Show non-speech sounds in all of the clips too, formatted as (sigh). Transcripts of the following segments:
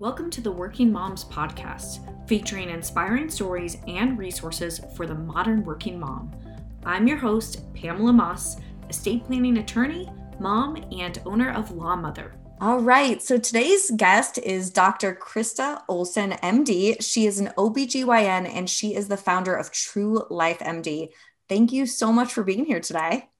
Welcome to the Working Moms Podcast, featuring inspiring stories and resources for the modern working mom. I'm your host, Pamela Maass, estate planning attorney, mom, and owner of Law Mother. All right. So today's guest is Dr. Krista Olsen, MD. She is an OBGYN and she is the founder of True Life MD. Thank you so much for being here today.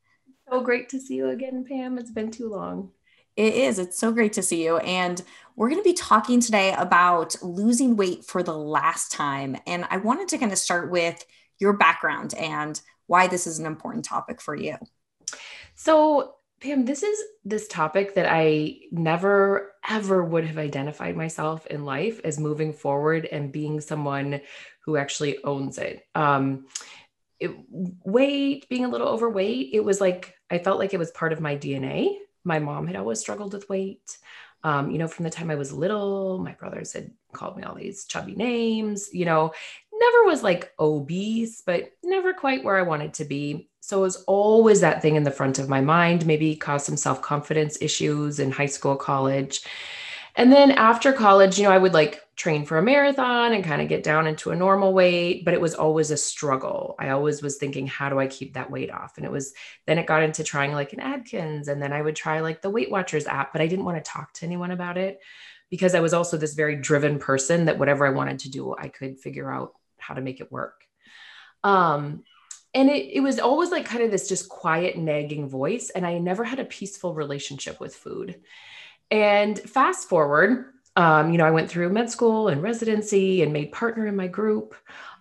So great to see you again, Pam. It's been too long. It is. It's so great to see you. And we're going to be talking today about losing weight for the last time. And I wanted to kind of start with your background and why this is an important topic for you. So, Pam, this is this topic that I never ever would have identified myself in life as moving forward and being someone who actually owns it. Um, it, weight, being a little overweight, it was like I felt like it was part of my DNA my mom had always struggled with weight. Um, you know, from the time I was little, my brothers had called me all these chubby names, you know, never was like obese, but never quite where I wanted to be. So it was always that thing in the front of my mind, maybe caused some self confidence issues in high school, college. And then after college, you know, I would like train for a marathon and kind of get down into a normal weight, but it was always a struggle. I always was thinking, how do I keep that weight off? And it was then it got into trying like an Atkins and then I would try like the Weight Watchers app, but I didn't want to talk to anyone about it because I was also this very driven person that whatever I wanted to do, I could figure out how to make it work. Um, and it, it was always like kind of this just quiet nagging voice and i never had a peaceful relationship with food and fast forward, um, you know, I went through med school and residency and made partner in my group.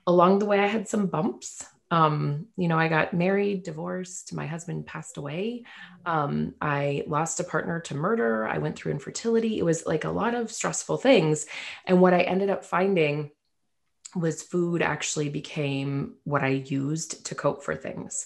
Along the way, I had some bumps. Um, you know, I got married, divorced, my husband passed away. Um, I lost a partner to murder. I went through infertility. It was like a lot of stressful things. And what I ended up finding was food actually became what I used to cope for things.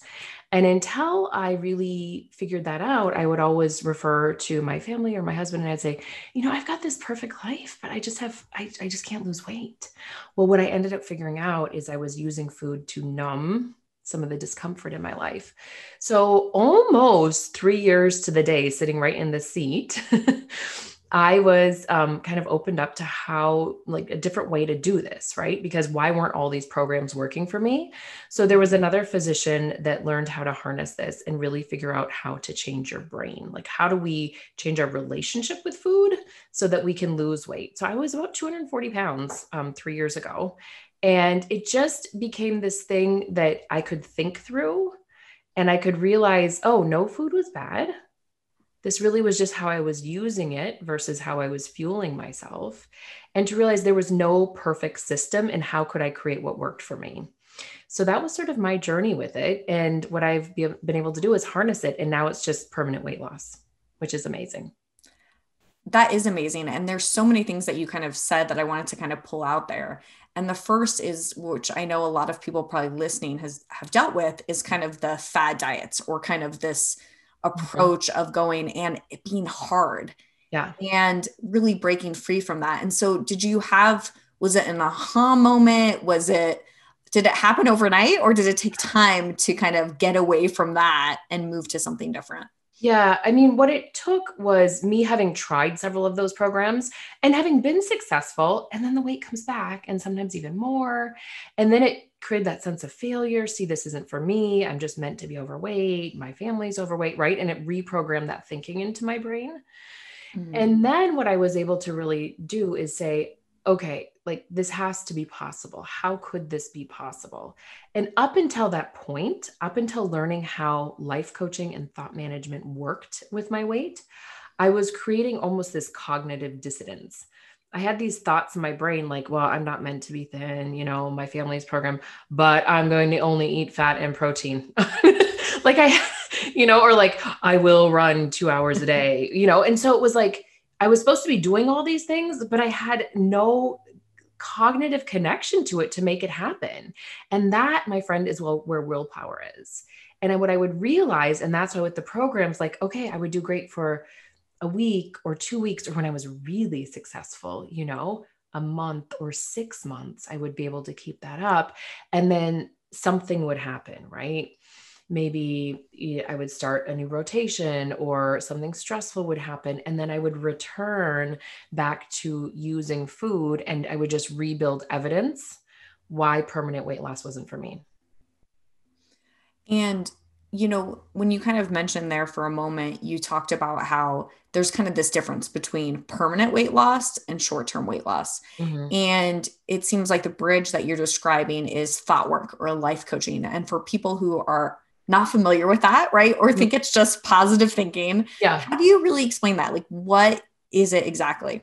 And until I really figured that out, I would always refer to my family or my husband and I'd say, you know, I've got this perfect life, but I just have, I, I just can't lose weight. Well, what I ended up figuring out is I was using food to numb some of the discomfort in my life. So almost three years to the day, sitting right in the seat. (laughs) I was um, kind of opened up to how, like, a different way to do this, right? Because why weren't all these programs working for me? So there was another physician that learned how to harness this and really figure out how to change your brain. Like, how do we change our relationship with food so that we can lose weight? So I was about 240 pounds um, three years ago. And it just became this thing that I could think through and I could realize, oh, no food was bad this really was just how I was using it versus how I was fueling myself. And to realize there was no perfect system and how could I create what worked for me. So that was sort of my journey with it. And what I've been able to do is harness it. And now it's just permanent weight loss, which is amazing. That is amazing. And there's so many things that you kind of said that I wanted to kind of pull out there. And the first is, which I know a lot of people probably listening has have dealt with, is kind of the fad diets or kind of this approach mm-hmm. of going and it being hard. Yeah. And really breaking free from that. And so did you have was it an aha moment? Was it did it happen overnight or did it take time to kind of get away from that and move to something different? Yeah, I mean, what it took was me having tried several of those programs and having been successful, and then the weight comes back, and sometimes even more. And then it created that sense of failure. See, this isn't for me. I'm just meant to be overweight. My family's overweight, right? And it reprogrammed that thinking into my brain. Mm-hmm. And then what I was able to really do is say, okay, like this has to be possible. How could this be possible? And up until that point, up until learning how life coaching and thought management worked with my weight, I was creating almost this cognitive dissonance. I had these thoughts in my brain like, well, I'm not meant to be thin, you know, my family's program, but I'm going to only eat fat and protein. (laughs) like I, (laughs) you know, or like I will run two hours a day, you know. And so it was like I was supposed to be doing all these things, but I had no cognitive connection to it to make it happen. And that, my friend, is well where willpower is. And what I would realize, and that's why with the programs, like, okay, I would do great for a week or two weeks, or when I was really successful, you know, a month or six months, I would be able to keep that up. And then something would happen, right? Maybe I would start a new rotation or something stressful would happen. And then I would return back to using food and I would just rebuild evidence why permanent weight loss wasn't for me. And, you know, when you kind of mentioned there for a moment, you talked about how there's kind of this difference between permanent weight loss and short term weight loss. Mm-hmm. And it seems like the bridge that you're describing is thought work or life coaching. And for people who are not familiar with that, right? Or mm-hmm. think it's just positive thinking. Yeah. How do you really explain that? Like, what is it exactly?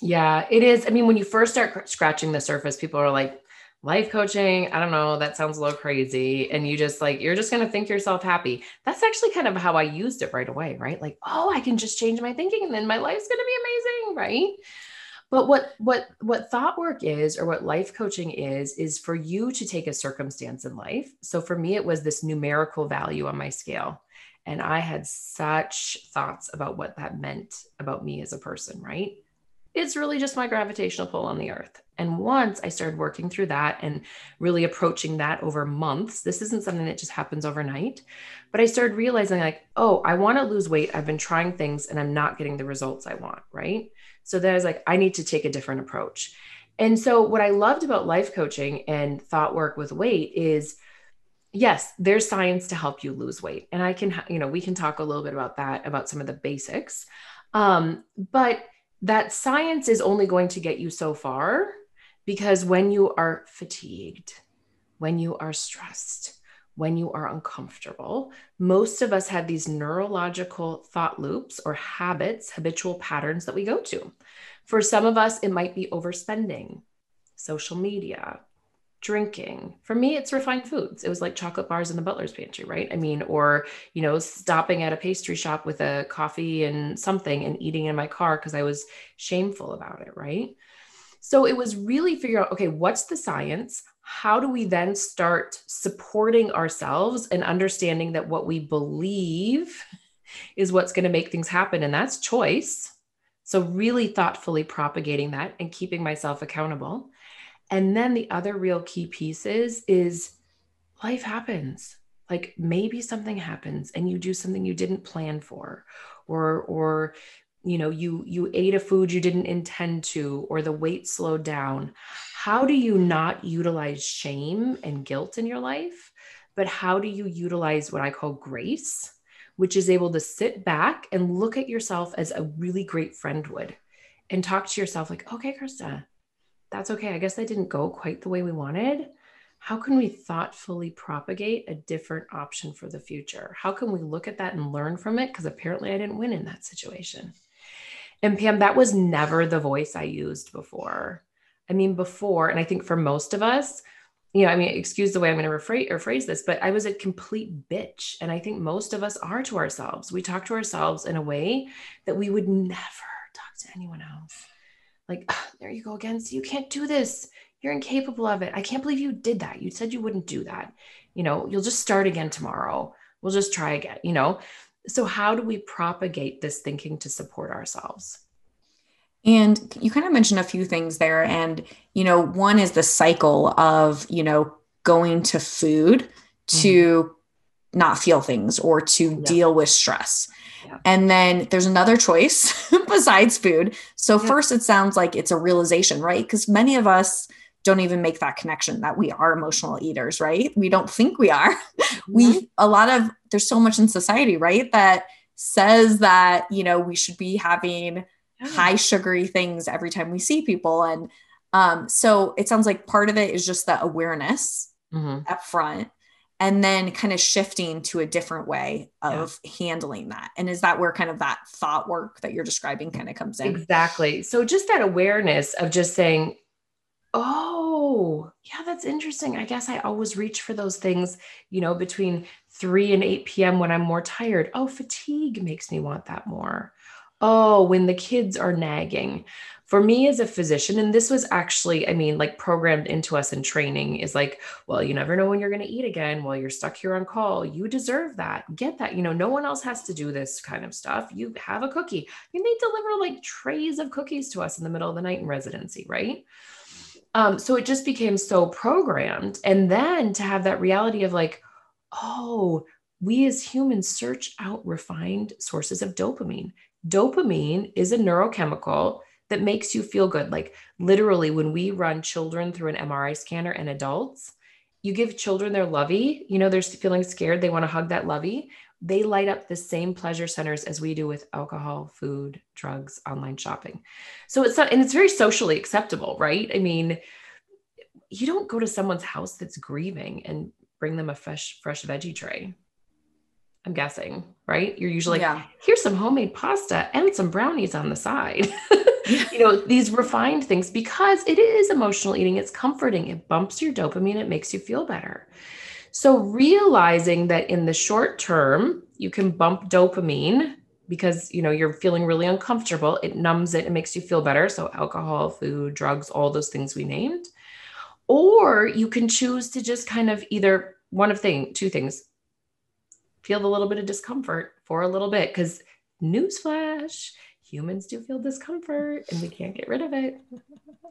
Yeah, it is. I mean, when you first start scratching the surface, people are like, life coaching, I don't know, that sounds a little crazy. And you just like, you're just going to think yourself happy. That's actually kind of how I used it right away, right? Like, oh, I can just change my thinking and then my life's going to be amazing, right? But what what what thought work is or what life coaching is is for you to take a circumstance in life. So for me it was this numerical value on my scale. And I had such thoughts about what that meant about me as a person, right? It's really just my gravitational pull on the earth. And once I started working through that and really approaching that over months, this isn't something that just happens overnight, but I started realizing like, oh, I want to lose weight. I've been trying things and I'm not getting the results I want, right? So then I was like, I need to take a different approach. And so what I loved about life coaching and thought work with weight is yes, there's science to help you lose weight. And I can, you know, we can talk a little bit about that, about some of the basics. Um, but that science is only going to get you so far because when you are fatigued, when you are stressed, when you are uncomfortable. Most of us have these neurological thought loops or habits, habitual patterns that we go to. For some of us, it might be overspending, social media, drinking. For me, it's refined foods. It was like chocolate bars in the butler's pantry, right? I mean, or, you know, stopping at a pastry shop with a coffee and something and eating in my car because I was shameful about it, right? So it was really figure out, okay, what's the science? How do we then start supporting ourselves and understanding that what we believe is what's going to make things happen? And that's choice. So, really thoughtfully propagating that and keeping myself accountable. And then the other real key pieces is life happens. Like maybe something happens and you do something you didn't plan for, or, or, you know you you ate a food you didn't intend to or the weight slowed down how do you not utilize shame and guilt in your life but how do you utilize what i call grace which is able to sit back and look at yourself as a really great friend would and talk to yourself like okay krista that's okay. I guess that didn't go quite the way we wanted. How can we thoughtfully propagate a different option for the future? How can we look at that and learn from it? Because apparently i didn't win in that situation. And Pam, that was never the voice I used before. I mean, before, and I think for most of us, you know, I mean, excuse the way I'm going to rephrase, rephrase this, but I was a complete bitch. And I think most of us are to ourselves. We talk to ourselves in a way that we would never talk to anyone else. Like, there you go again. So you can't do this. You're incapable of it. I can't believe you did that. You said you wouldn't do that. You know, you'll just start again tomorrow. We'll just try again, you know? So, how do we propagate this thinking to support ourselves? And you kind of mentioned a few things there. And, you know, one is the cycle of, you know, going to food to mm-hmm. not feel things or to yeah. deal with stress. Yeah. And then there's another choice (laughs) besides food. So, yeah. first, it sounds like it's a realization, right? Because many of us, don't even make that connection that we are emotional eaters, right? We don't think we are. (laughs) We, a lot of, there's so much in society, right? That says that, you know, we should be having high sugary things every time we see people. And um, so it sounds like part of it is just that awareness mm-hmm. up front and then kind of shifting to a different way of yeah. handling that. And is that where kind of that thought work that you're describing kind of comes in? Exactly. So just that awareness of just saying, Oh, yeah, that's interesting. I guess I always reach for those things, you know, between 3 and 8 p.m. when I'm more tired. Oh, fatigue makes me want that more. Oh, when the kids are nagging. For me as a physician, and this was actually, I mean, like programmed into us in training is like, well, you never know when you're going to eat again while you're stuck here on call. You deserve that. Get that. You know, no one else has to do this kind of stuff. You have a cookie. I mean, they deliver like trays of cookies to us in the middle of the night in residency, right? Um, so it just became so programmed. And then to have that reality of like, oh, we as humans search out refined sources of dopamine. Dopamine is a neurochemical that makes you feel good. Like literally, when we run children through an MRI scanner and adults, you give children their lovey, you know, they're feeling scared, they want to hug that lovey. They light up the same pleasure centers as we do with alcohol, food, drugs, online shopping. So it's not, and it's very socially acceptable, right? I mean, you don't go to someone's house that's grieving and bring them a fresh, fresh veggie tray. I'm guessing, right? You're usually like, here's some homemade pasta and some brownies on the side. (laughs) you know, these refined things because it is emotional eating. It's comforting. It bumps your dopamine. It makes you feel better. So realizing that in the short term, you can bump dopamine because you know you're feeling really uncomfortable it numbs it it makes you feel better so alcohol food drugs all those things we named or you can choose to just kind of either one of thing two things feel a little bit of discomfort for a little bit because newsflash humans do feel discomfort and we can't get rid of it.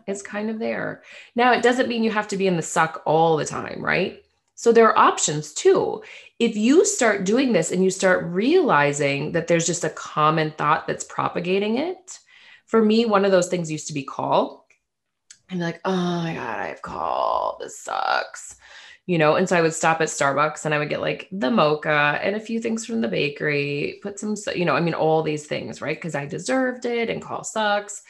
It's kind of there. Now it doesn't mean you have to be in the suck all the time right? So there are options too. If you start doing this and you start realizing that there's just a common thought that's propagating it for me one of those things used to be call. I'm like oh my god i have call. This sucks you know and so i would stop at starbucks and i would get like the mocha and a few things from the bakery put some you know i mean all these things right? Because i deserved it and call sucks.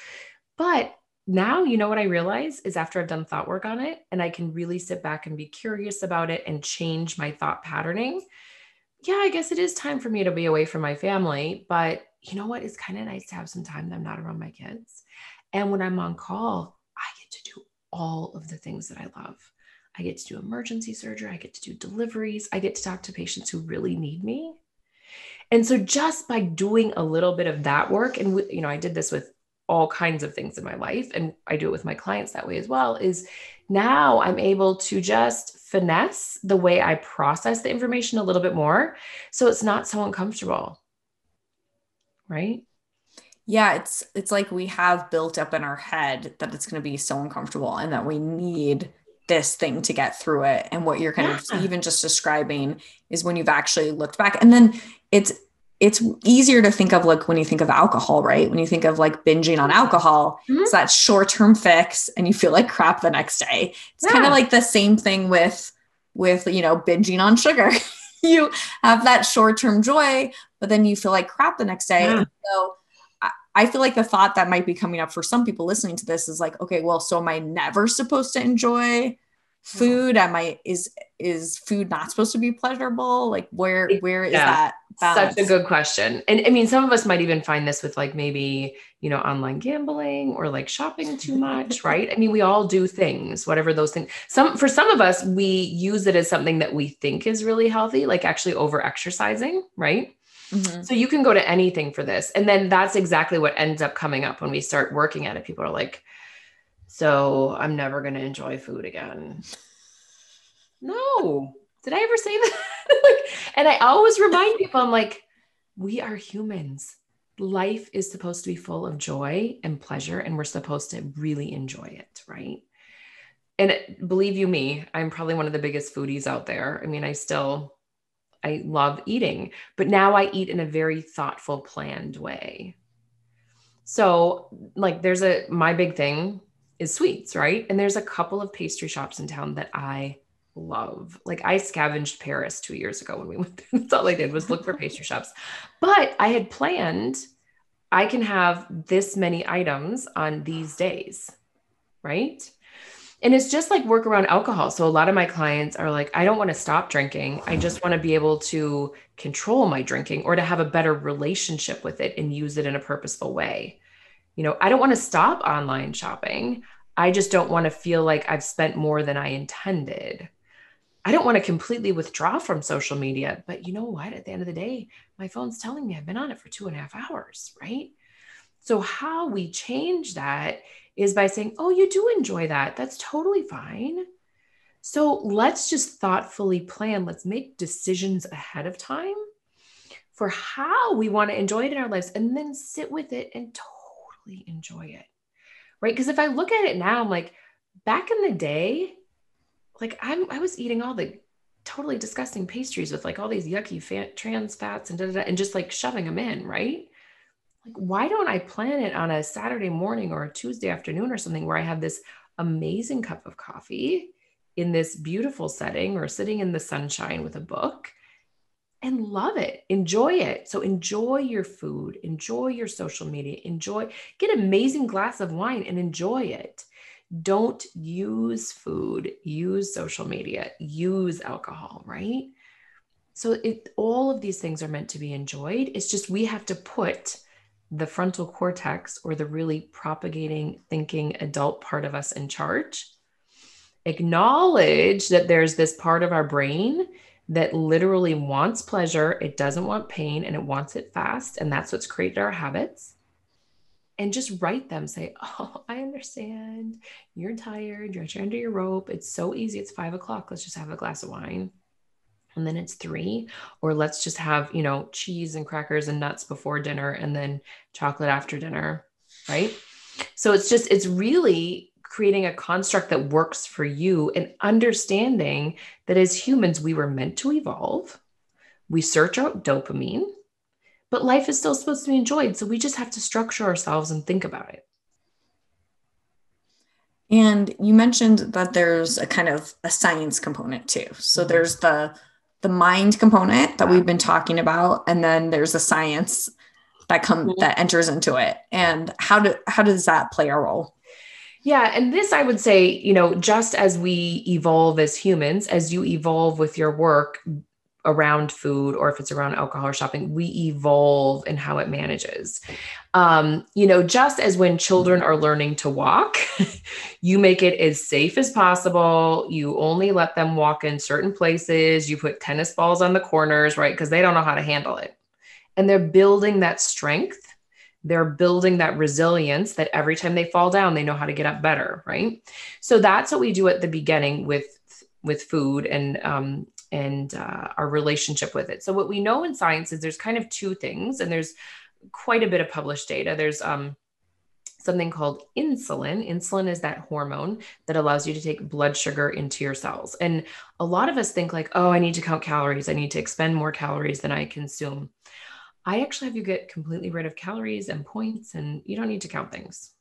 But now you know what i realize is after i've done thought work on it and i can really sit back and be curious about it and change my thought patterning yeah i guess it is time for me to be away from my family. But you know what? It's kind of nice to have some time that i'm not around my kids. And when i'm on call i get to do all of the things that i love I get to do emergency surgery. I get to do deliveries. I get to talk to patients who really need me. And so just by doing a little bit of that work, and you know, I did this with all kinds of things in my life, and I do it with my clients that way as well, is now I'm able to just finesse the way I process the information a little bit more. So it's not so uncomfortable. Right yeah it's it's like we have built up in our head that it's going to be so uncomfortable and that we need this thing to get through it. And what you're kind yeah. of even just describing is when you've actually looked back. And then it's it's easier to think of like when you think of alcohol, right? When you think of like binging on alcohol, mm-hmm. it's that short-term fix and you feel like crap the next day. It's yeah. kind of like the same thing with with you know binging on sugar. (laughs) you have that short-term joy, but then you feel like crap the next day. Yeah. So I feel like the thought that might be coming up for some people listening to this is like, okay, well, so am I never supposed to enjoy mm-hmm. food? Am I is is food not supposed to be pleasurable? Like where where is yeah. that? Balance? Such a good question. And I mean, some of us might even find this with like maybe, you know, online gambling or like shopping too much, (laughs) right? I mean, we all do things, whatever those things. Some for some of us, we use it as something that we think is really healthy, like actually over exercising, right? Mm-hmm. So you can go to anything for this. And then that's exactly what ends up coming up when we start working at it. People are like, so I'm never going to enjoy food again. No. Did I ever say that? (laughs) like, and I always remind people, I'm like, we are humans. Life is supposed to be full of joy and pleasure, and we're supposed to really enjoy it, right? And believe you me, I'm probably one of the biggest foodies out there. I mean, I still I love eating, but now I eat in a very thoughtful, planned way. So, like, there's a my big thing is sweets, right? And there's a couple of pastry shops in town that I love. Like, I scavenged Paris two years ago when we went there. (laughs) That's all I did was look for pastry shops. But I had planned I can have this many items on these days, right? And it's just like work around alcohol. So a lot of my clients are like, I don't want to stop drinking. I just want to be able to control my drinking or to have a better relationship with it and use it in a purposeful way. You know, I don't want to stop online shopping. I just don't want to feel like I've spent more than I intended. I don't want to completely withdraw from social media, but you know what? At the end of the day, my phone's telling me I've been on it for two and a half hours, right? So, how we change that is by saying, Oh, you do enjoy that. That's totally fine. So let's just thoughtfully plan. Let's make decisions ahead of time for how we want to enjoy it in our lives and then sit with it and totally enjoy it. Right. Because if I look at it now, I'm like, back in the day, like I'm, I was eating all the totally disgusting pastries with like all these yucky fat, trans fats and da, da, da, and just like shoving them in, right? Why don't I plan it on a Saturday morning or a Tuesday afternoon or something where I have this amazing cup of coffee in this beautiful setting or sitting in the sunshine with a book and love it, enjoy it. So enjoy your food, enjoy your social media, enjoy, get an amazing glass of wine and enjoy it. Don't use food, use social media, use alcohol, right? So it all of these things are meant to be enjoyed. It's just we have to put the frontal cortex or the really propagating thinking adult part of us in charge. Acknowledge that there's this part of our brain that literally wants pleasure, it doesn't want pain, and it wants it fast. And that's what's created our habits. And just write them, say, (laughs) Oh, I understand. You're tired. You're under your rope. It's so easy. It's five o'clock. Let's just have a glass of wine. And then it's three. Or let's just have, you know, cheese and crackers and nuts before dinner and then chocolate after dinner. Right. So it's just, it's really creating a construct that works for you and understanding that as humans, we were meant to evolve. We search out dopamine, but life is still supposed to be enjoyed. So we just have to structure ourselves and think about it. And you mentioned that there's a kind of a science component too. So mm-hmm. there's the the mind component that we've been talking about, and then there's a science that comes mm-hmm. that enters into it. And how do how does that play a role? Yeah. And this, I would say, you know, just as we evolve as humans, as you evolve with your work around food or if it's around alcohol or shopping, we evolve in how it manages. Um, you know, just as when children are learning to walk, (laughs) you make it as safe as possible. You only let them walk in certain places. You put tennis balls on the corners, right? Because they don't know how to handle it. And they're building that strength they're building that resilience that every time they fall down they know how to get up better right so that's what we do at the beginning with with food and um, and uh, our relationship with it so what we know in science is there's kind of two things and there's quite a bit of published data there's um, something called insulin. Insulin is that hormone that allows you to take blood sugar into your cells. And a lot of us think like, "Oh, I need to count calories. I need to expend more calories than I consume." I actually have you get completely rid of calories and points, and you don't need to count things.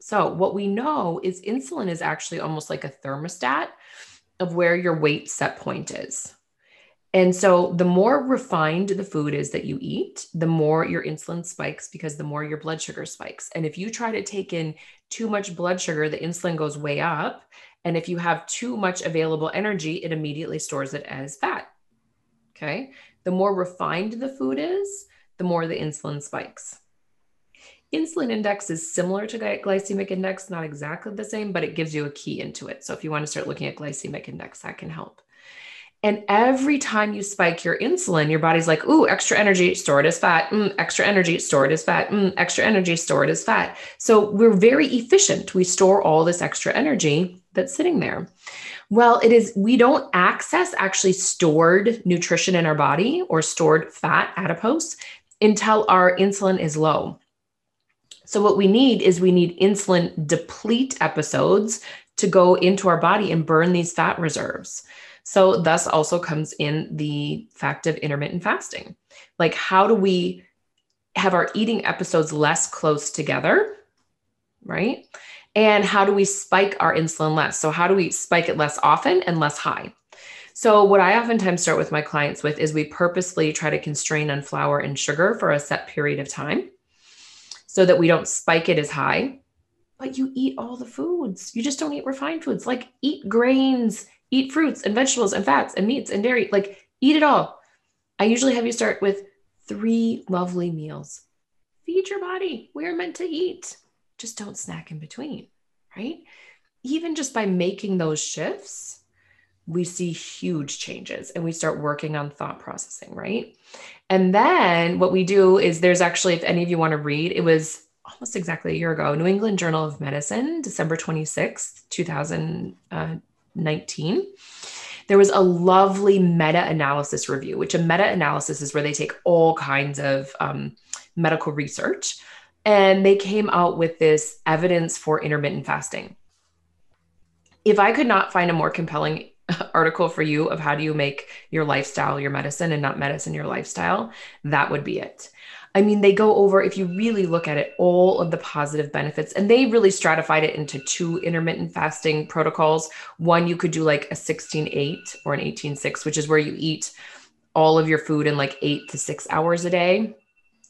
So, what we know is insulin is actually almost like a thermostat of where your weight set point is. And so, the more refined the food is that you eat, the more your insulin spikes because the more your blood sugar spikes. And if you try to take in too much blood sugar, the insulin goes way up. And if you have too much available energy, it immediately stores it as fat. Okay. The more refined the food is, the more the insulin spikes. Insulin index is similar to glycemic index, not exactly the same, but it gives you a key into it. So if you want to start looking at glycemic index, that can help. And every time you spike your insulin, your body's like, ooh, extra energy, stored as fat. Mm, extra energy, stored as fat. Mm, extra energy, stored as fat. So we're very efficient. We store all this extra energy that's sitting there. Well, it is, we don't access actually stored nutrition in our body or stored fat, adipose, until our insulin is low. So, what we need is we need insulin deplete episodes to go into our body and burn these fat reserves. So, thus also comes in the fact of intermittent fasting. Like, how do we have our eating episodes less close together? Right. And how do we spike our insulin less? So, how do we spike it less often and less high? So, what I oftentimes start with my clients with is we purposely try to constrain on flour and sugar for a set period of time so that we don't spike it as high. But you eat all the foods. You just don't eat refined foods. Like eat grains, eat fruits and vegetables and fats and meats and dairy. Like eat it all. I usually have you start with three lovely meals. Feed your body. We're meant to eat. Just don't snack in between, right? Even just by making those shifts, we see huge changes and we start working on thought processing, right? And then what we do is there's actually, if any of you want to read, it was almost exactly a year ago, New England Journal of Medicine, December 26th, 2019. There was a lovely meta analysis review, which a meta analysis is where they take all kinds of um, medical research and they came out with this evidence for intermittent fasting. If I could not find a more compelling (laughs) article for you of how do you make your lifestyle your medicine and not medicine your lifestyle, that would be it. I mean, they go over, if you really look at it, all of the positive benefits. And they really stratified it into two intermittent fasting protocols. One, you could do like a 16 8 or an 18 6, which is where you eat all of your food in like eight to six hours a day.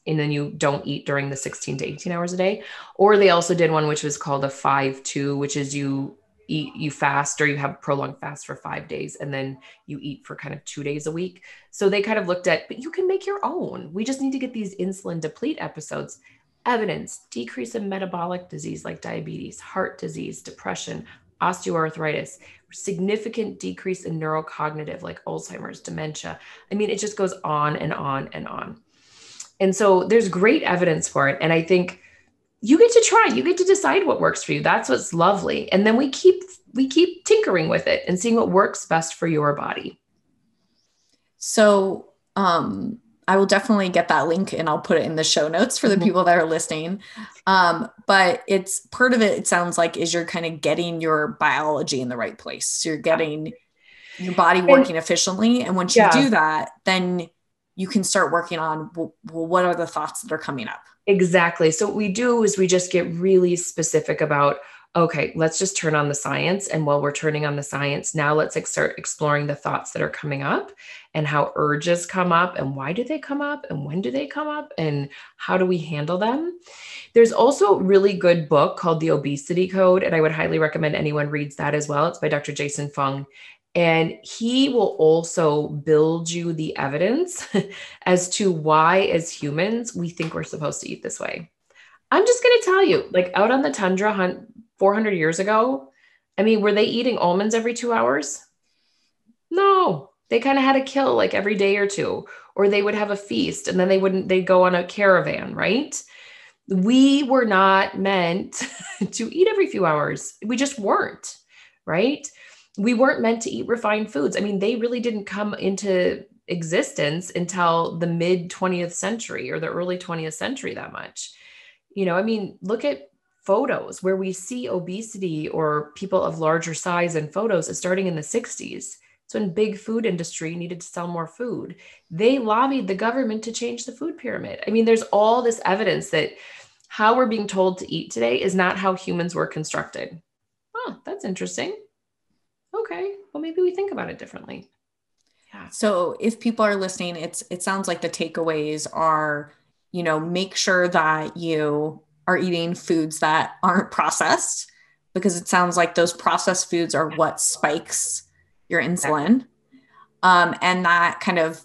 And then you don't eat during the 16 to 18 hours a day. Or they also did one which was called a 5 2, which is you eat you fast or you have prolonged fast for five days and then you eat for kind of two days a week. So they kind of looked at but you can make your own. We just need to get these insulin deplete episodes. Evidence decrease in metabolic disease like diabetes heart disease depression osteoarthritis significant decrease in neurocognitive like alzheimer's dementia. I mean it just goes on and on and on. And so there's great evidence for it. And i think you get to try you get to decide what works for you. That's what's lovely. And then we keep we keep tinkering with it and seeing what works best for your body. So um i will definitely get that link and i'll put it in the show notes for the mm-hmm. people that are listening. Um but it's part of it it sounds like is you're kind of getting your biology in the right place. So you're getting your body working efficiently. And once you yeah. do that then you can start working on well, what are the thoughts that are coming up Exactly. So what we do is we just get really specific about okay, let's just turn on the science. And while we're turning on the science, now let's start exploring the thoughts that are coming up and how urges come up and why do they come up and when do they come up and how do we handle them. There's also a really good book called The Obesity Code. And I would highly recommend anyone reads that as well. It's by Dr. Jason Fung. And he will also build you the evidence (laughs) as to why, as humans, we think we're supposed to eat this way. I'm just going to tell you, like out on the tundra hunt 400 years ago, I mean, were they eating almonds every two hours? No, they kind of had a kill like every day or two, or they would have a feast and then they wouldn't, they'd go on a caravan, right? We were not meant (laughs) to eat every few hours. We just weren't, right? We weren't meant to eat refined foods. I mean, they really didn't come into existence until the mid 20th century or the early 20th century that much. You know, I mean, look at photos where we see obesity or people of larger size in photos is starting in the 60s. So when big food industry needed to sell more food, they lobbied the government to change the food pyramid. I mean, there's all this evidence that how we're being told to eat today is not how humans were constructed. Oh, that's interesting okay, well, maybe we think about it differently. Yeah. So if people are listening, it's it sounds like the takeaways are, you know, make sure that you are eating foods that aren't (laughs) processed because it sounds like those processed foods are what spikes your insulin. Um, and that kind of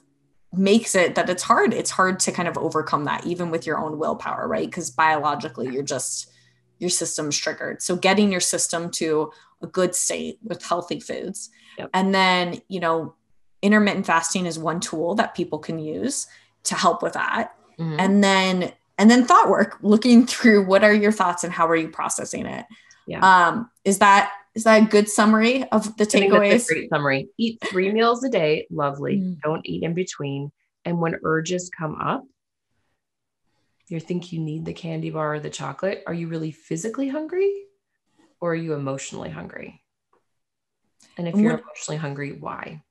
makes it that it's hard. It's hard to kind of overcome that even with your own willpower, right? Because biologically you're just your system's triggered. So getting your system to a good state with healthy foods. Yep. And then, you know, intermittent fasting is one tool that people can use to help with that. Mm-hmm. And then and then thought work, looking (laughs) through what are your thoughts and how are you processing it. Yeah. Um, is that is that a good summary of the takeaways? great summary. Eat three meals a day. Lovely. Mm-hmm. Don't eat in between. And when urges come up, you think you need the candy bar or the chocolate. Are you really physically hungry? Or are you emotionally hungry? And if and you're emotionally hungry, why?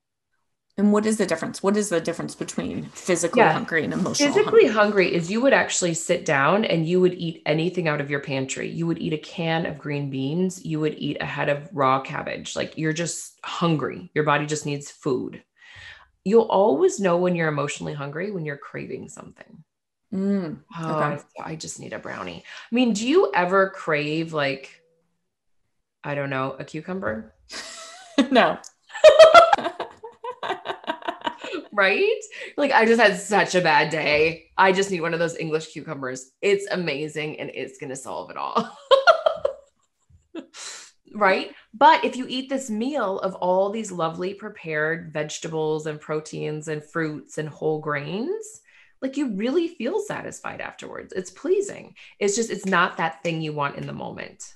And what is the difference? What is the difference between physically yeah. hungry and emotional? Physically hungry? hungry is you would actually sit down and you would eat anything out of your pantry. You would eat a can of green beans. You would eat a head of raw cabbage. Like you're just hungry. Your body just needs food. You'll always know when you're emotionally hungry when you're craving something. Mm, oh, okay. I, I just need a brownie. I mean, do you ever crave like I don't know, a cucumber? (laughs) no. (laughs) right? Like I just had such a bad day. I just need one of those English cucumbers. It's amazing and it's going to solve it all. (laughs) right? But if you eat this meal of all these lovely prepared vegetables and proteins and fruits and whole grains, like you really feel satisfied afterwards. It's pleasing. It's just it's not that thing you want in the moment.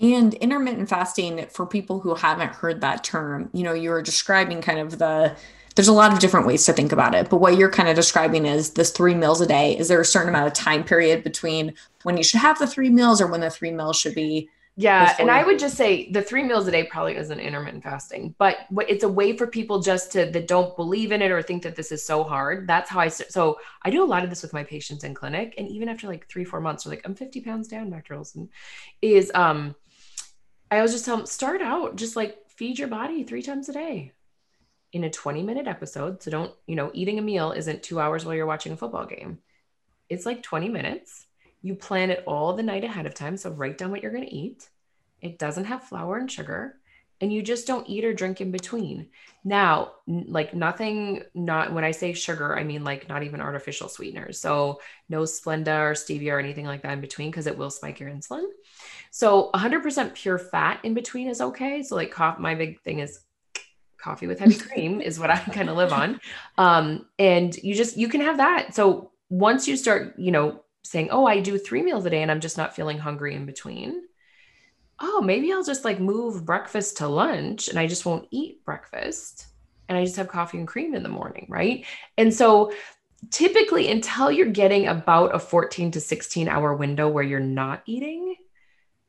And intermittent fasting, for people who haven't heard that term, you know, you're describing kind of the, there's a lot of different ways to think about it. But what you're kind of describing is this three meals a day. Is there a certain amount of time period between when you should have the three meals or when the three meals should be Yeah, and I would just say the three meals a day probably isn't intermittent fasting, but it's a way for people just to that don't believe in it or think that this is so hard. That's how I so I do a lot of this with my patients in clinic, and even after like three four months, they're like, "I'm 50 pounds down, Dr. Olsen." Is um, I always just tell them start out just like feed your body three times a day in a 20 minute episode. So don't you know eating a meal isn't two hours while you're watching a football game. It's like 20 minutes you plan it all the night ahead of time. So write down what you're going to eat. It doesn't have flour and sugar. And you just don't eat or drink in between. Now, like nothing, not when I say sugar, I mean like not even artificial sweeteners. So no Splenda or stevia or anything like that in between because it will spike your insulin. So 100% pure fat in between is okay. So like coffee, my big thing is coffee with heavy cream is what I (laughs) kind of live on. Um, and you just, you can have that. So once you start, you know, saying, oh, I do three meals a day and I'm just not feeling hungry in between. Oh, maybe I'll just like move breakfast to lunch and I just won't eat breakfast and I just have coffee and cream in the morning. Right. And so typically, until you're getting about a 14 to 16 hour window where you're not eating,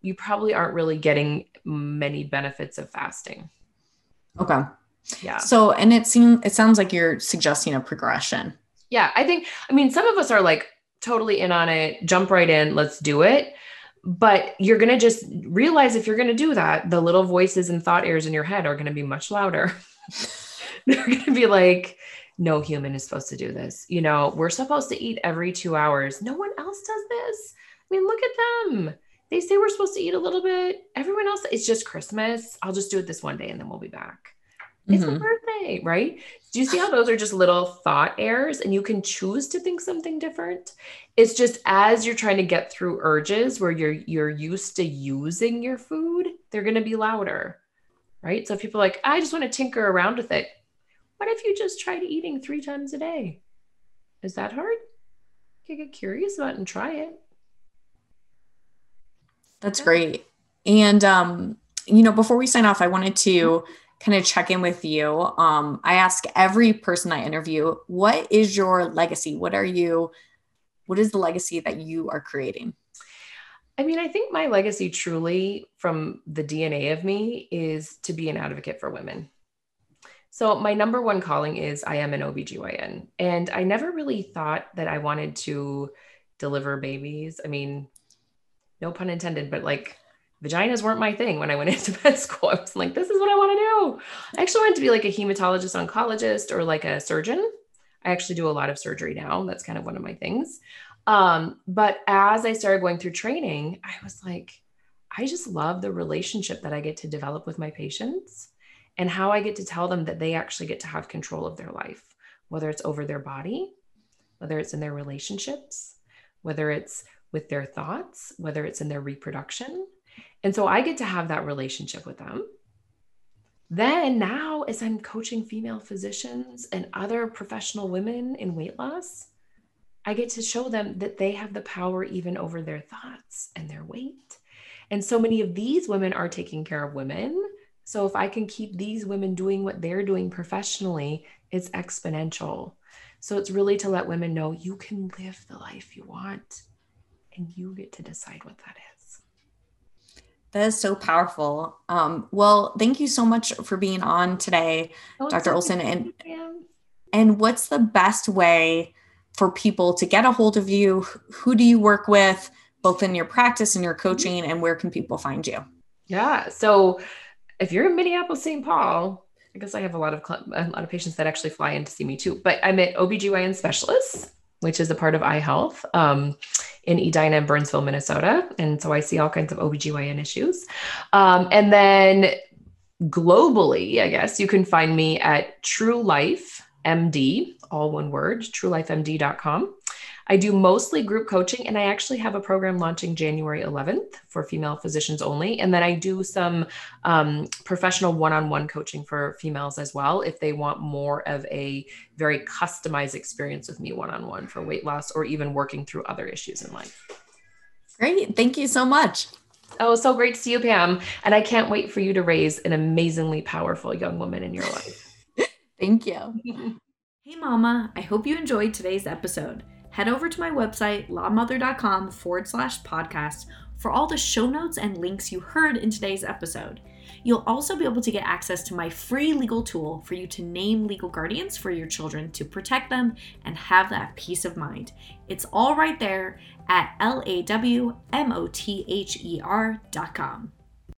you probably aren't really getting many benefits of fasting. Okay. Yeah. So, and it seems, it sounds like you're suggesting a progression. Yeah. I think, I mean, some of us are like, totally in on it, jump right in, let's do it. But you're going to just realize if you're going to do that, the little voices and thought errors in your head are going to be much louder. (laughs) They're going to be like, no human is supposed to do this. You know, we're supposed to eat every two hours. No one else does this. I mean, look at them. They say we're supposed to eat a little bit. Everyone else, it's just Christmas. I'll just do it this one day and then we'll be back. It's mm-hmm. my birthday, right? Do you see how those are just little thought errors and you can choose to think something different? It's just as you're trying to get through urges where you're you're used to using your food, they're going to be louder. Right? So if people are like, "I just want to tinker around with it." What if you just tried eating 3 times a day? Is that hard? You get curious about and try it. That's great. And um you know, before we sign off, I wanted to kind of check in with you. Um, I ask every person I interview, what is your legacy? What are you, what is the legacy that you are creating? I mean, I think my legacy truly from the DNA of me is to be an advocate for women. So, my number one calling is I am an OBGYN. And I never really thought that I wanted to deliver babies. I mean, no pun intended, but like vaginas weren't my thing when I went (laughs) into med school. I was like, this is what I want to do. I actually wanted to be like a hematologist oncologist or like a surgeon. I actually do a lot of surgery now. That's kind of one of my things. Um, but as I started going through training, I was like, I just love the relationship that I get to develop with my patients and how I get to tell them that they actually get to have control of their life, whether it's over their body, whether it's in their relationships, whether it's with their thoughts, whether it's in their reproduction, and so I get to have that relationship with them. Then now, as I'm coaching female physicians and other professional women in weight loss, I get to show them that they have the power even over their thoughts and their weight. And so many of these women are taking care of women. So if I can keep these women doing what they're doing professionally, it's exponential. So it's really to let women know you can live the life you want and you get to decide what that is. That is so powerful. Um, well, thank you so much for being on today, oh, Dr. Olsen. And and what's the best way for people to get a hold of you? Who do you work with, both in your practice and your coaching, and where can people find you? Yeah. So if you're in Minneapolis, St. Paul, I guess I have a lot of a lot of patients that actually fly in to see me too. But I'm at OBGYN specialists, which is a part of iHealth. Um, in Edina and Burnsville, Minnesota. And so I see all kinds of OBGYN issues. Um, and then globally, I guess you can find me at True Life MD, all one word, truelifemd.com. I do mostly group coaching, and I actually have a program launching January 11th for female physicians only. And then I do some um, professional one on one coaching for females as well if they want more of a very customized experience with me one on one for weight loss or even working through other issues in life. Great. Thank you so much. Oh, so great to see you, Pam. And I can't wait for you to raise an amazingly powerful young woman in your life. (laughs) Thank you. (laughs) Hey, Mama. I hope you enjoyed today's episode head over to my website, lawmother.com forward slash podcast, for all the show notes and links you heard in today's episode. You'll also be able to get access to my free legal tool for you to name legal guardians for your children to protect them and have that peace of mind. It's all right there at lawmother.com.